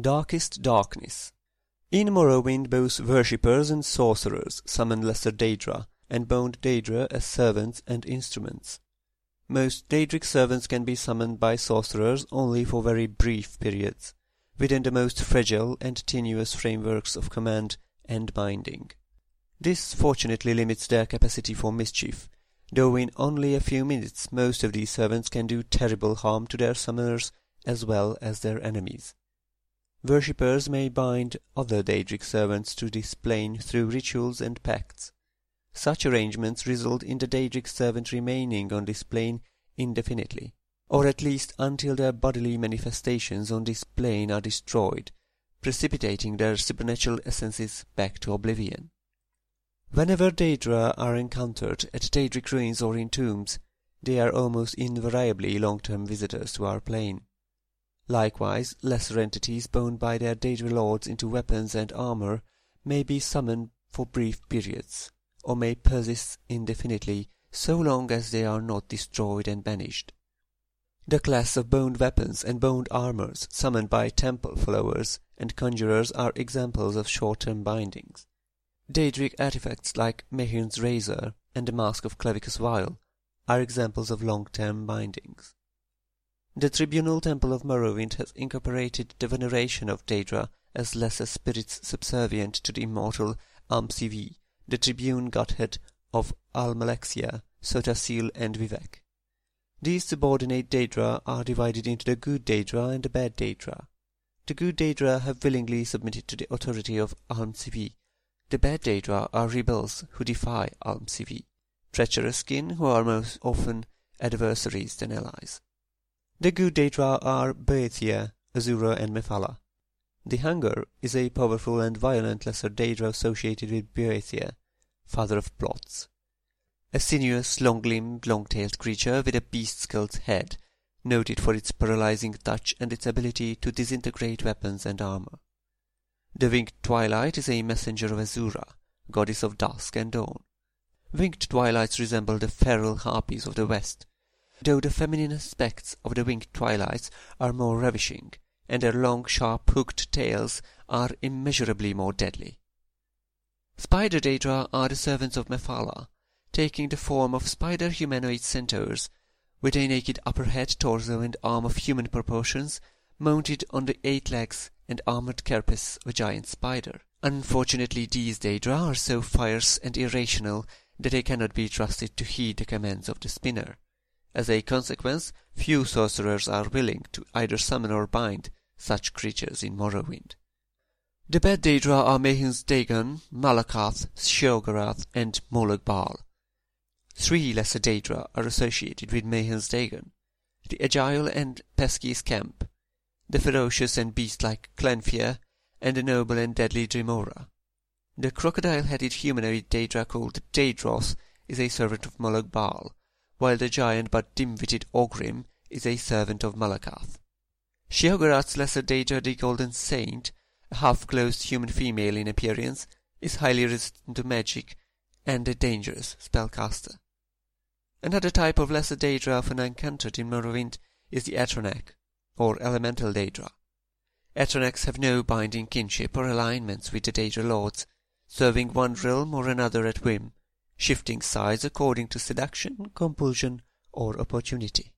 Darkest Darkness In Morrowind both worshippers and sorcerers summoned lesser Daedra, and bound Daedra as servants and instruments. Most Daedric servants can be summoned by sorcerers only for very brief periods, within the most fragile and tenuous frameworks of command and binding. This fortunately limits their capacity for mischief, though in only a few minutes most of these servants can do terrible harm to their summoners as well as their enemies. Worshippers may bind other Daedric servants to this plane through rituals and pacts. Such arrangements result in the Daedric servant remaining on this plane indefinitely, or at least until their bodily manifestations on this plane are destroyed, precipitating their supernatural essences back to oblivion. Whenever Daedra are encountered at Daedric ruins or in tombs, they are almost invariably long-term visitors to our plane. Likewise, lesser entities bound by their Daedra lords into weapons and armor may be summoned for brief periods, or may persist indefinitely so long as they are not destroyed and banished. The class of bound weapons and bound armors summoned by temple followers and conjurers are examples of short-term bindings. Daedric artifacts like Mehrunes razor and the mask of Clavicus Vile are examples of long-term bindings. The tribunal temple of Morrowind has incorporated the veneration of Daedra as lesser spirits subservient to the immortal Almsivi, the tribune godhead of Almalexia, Sotha Sil, and Vivec. These subordinate Daedra are divided into the good Daedra and the bad Daedra. The good Daedra have willingly submitted to the authority of Almsivi. The bad Daedra are rebels who defy Almsivi, treacherous kin who are most often adversaries than allies. The good Daedra are Boethiah, Azura, and Mephala. The Hunger is a powerful and violent lesser Daedra associated with Boethiah, father of plots. A sinuous, long-limbed, long-tailed creature with a beast-skulled head, noted for its paralyzing touch and its ability to disintegrate weapons and armor. The Winged Twilight is a messenger of Azura, goddess of dusk and dawn. Winged Twilights resemble the feral harpies of the west, though the feminine aspects of the winged twilights are more ravishing, and their long sharp hooked tails are immeasurably more deadly. Spider Daedra are the servants of Mephala, taking the form of spider humanoid centaurs, with a naked upper head, torso, and arm of human proportions, mounted on the eight legs and armored carapace of a giant spider. Unfortunately, these Daedra are so fierce and irrational that they cannot be trusted to heed the commands of the spinner. As a consequence, few sorcerers are willing to either summon or bind such creatures in Morrowind. The bad Daedra are Mehrunes Dagon, Malacath, Sheogorath, and Molag Bal. Three lesser Daedra are associated with Mehrunes Dagon, the agile and pesky Scamp, the ferocious and beast-like Clannfear, and the noble and deadly Dremora. The crocodile-headed humanoid Daedra called Daedroth is a servant of Molag Bal, while the giant but dim-witted Ogrim is a servant of Malacath. Sheogorath's lesser Daedra, the Golden Saint, a half-clothed human female in appearance, is highly resistant to magic and a dangerous spellcaster. Another type of lesser Daedra often encountered in Morrowind is the Atronach, or Elemental Daedra. Atronachs have no binding kinship or alignments with the Daedra lords, serving one realm or another at whim, shifting sides according to seduction, compulsion, or opportunity.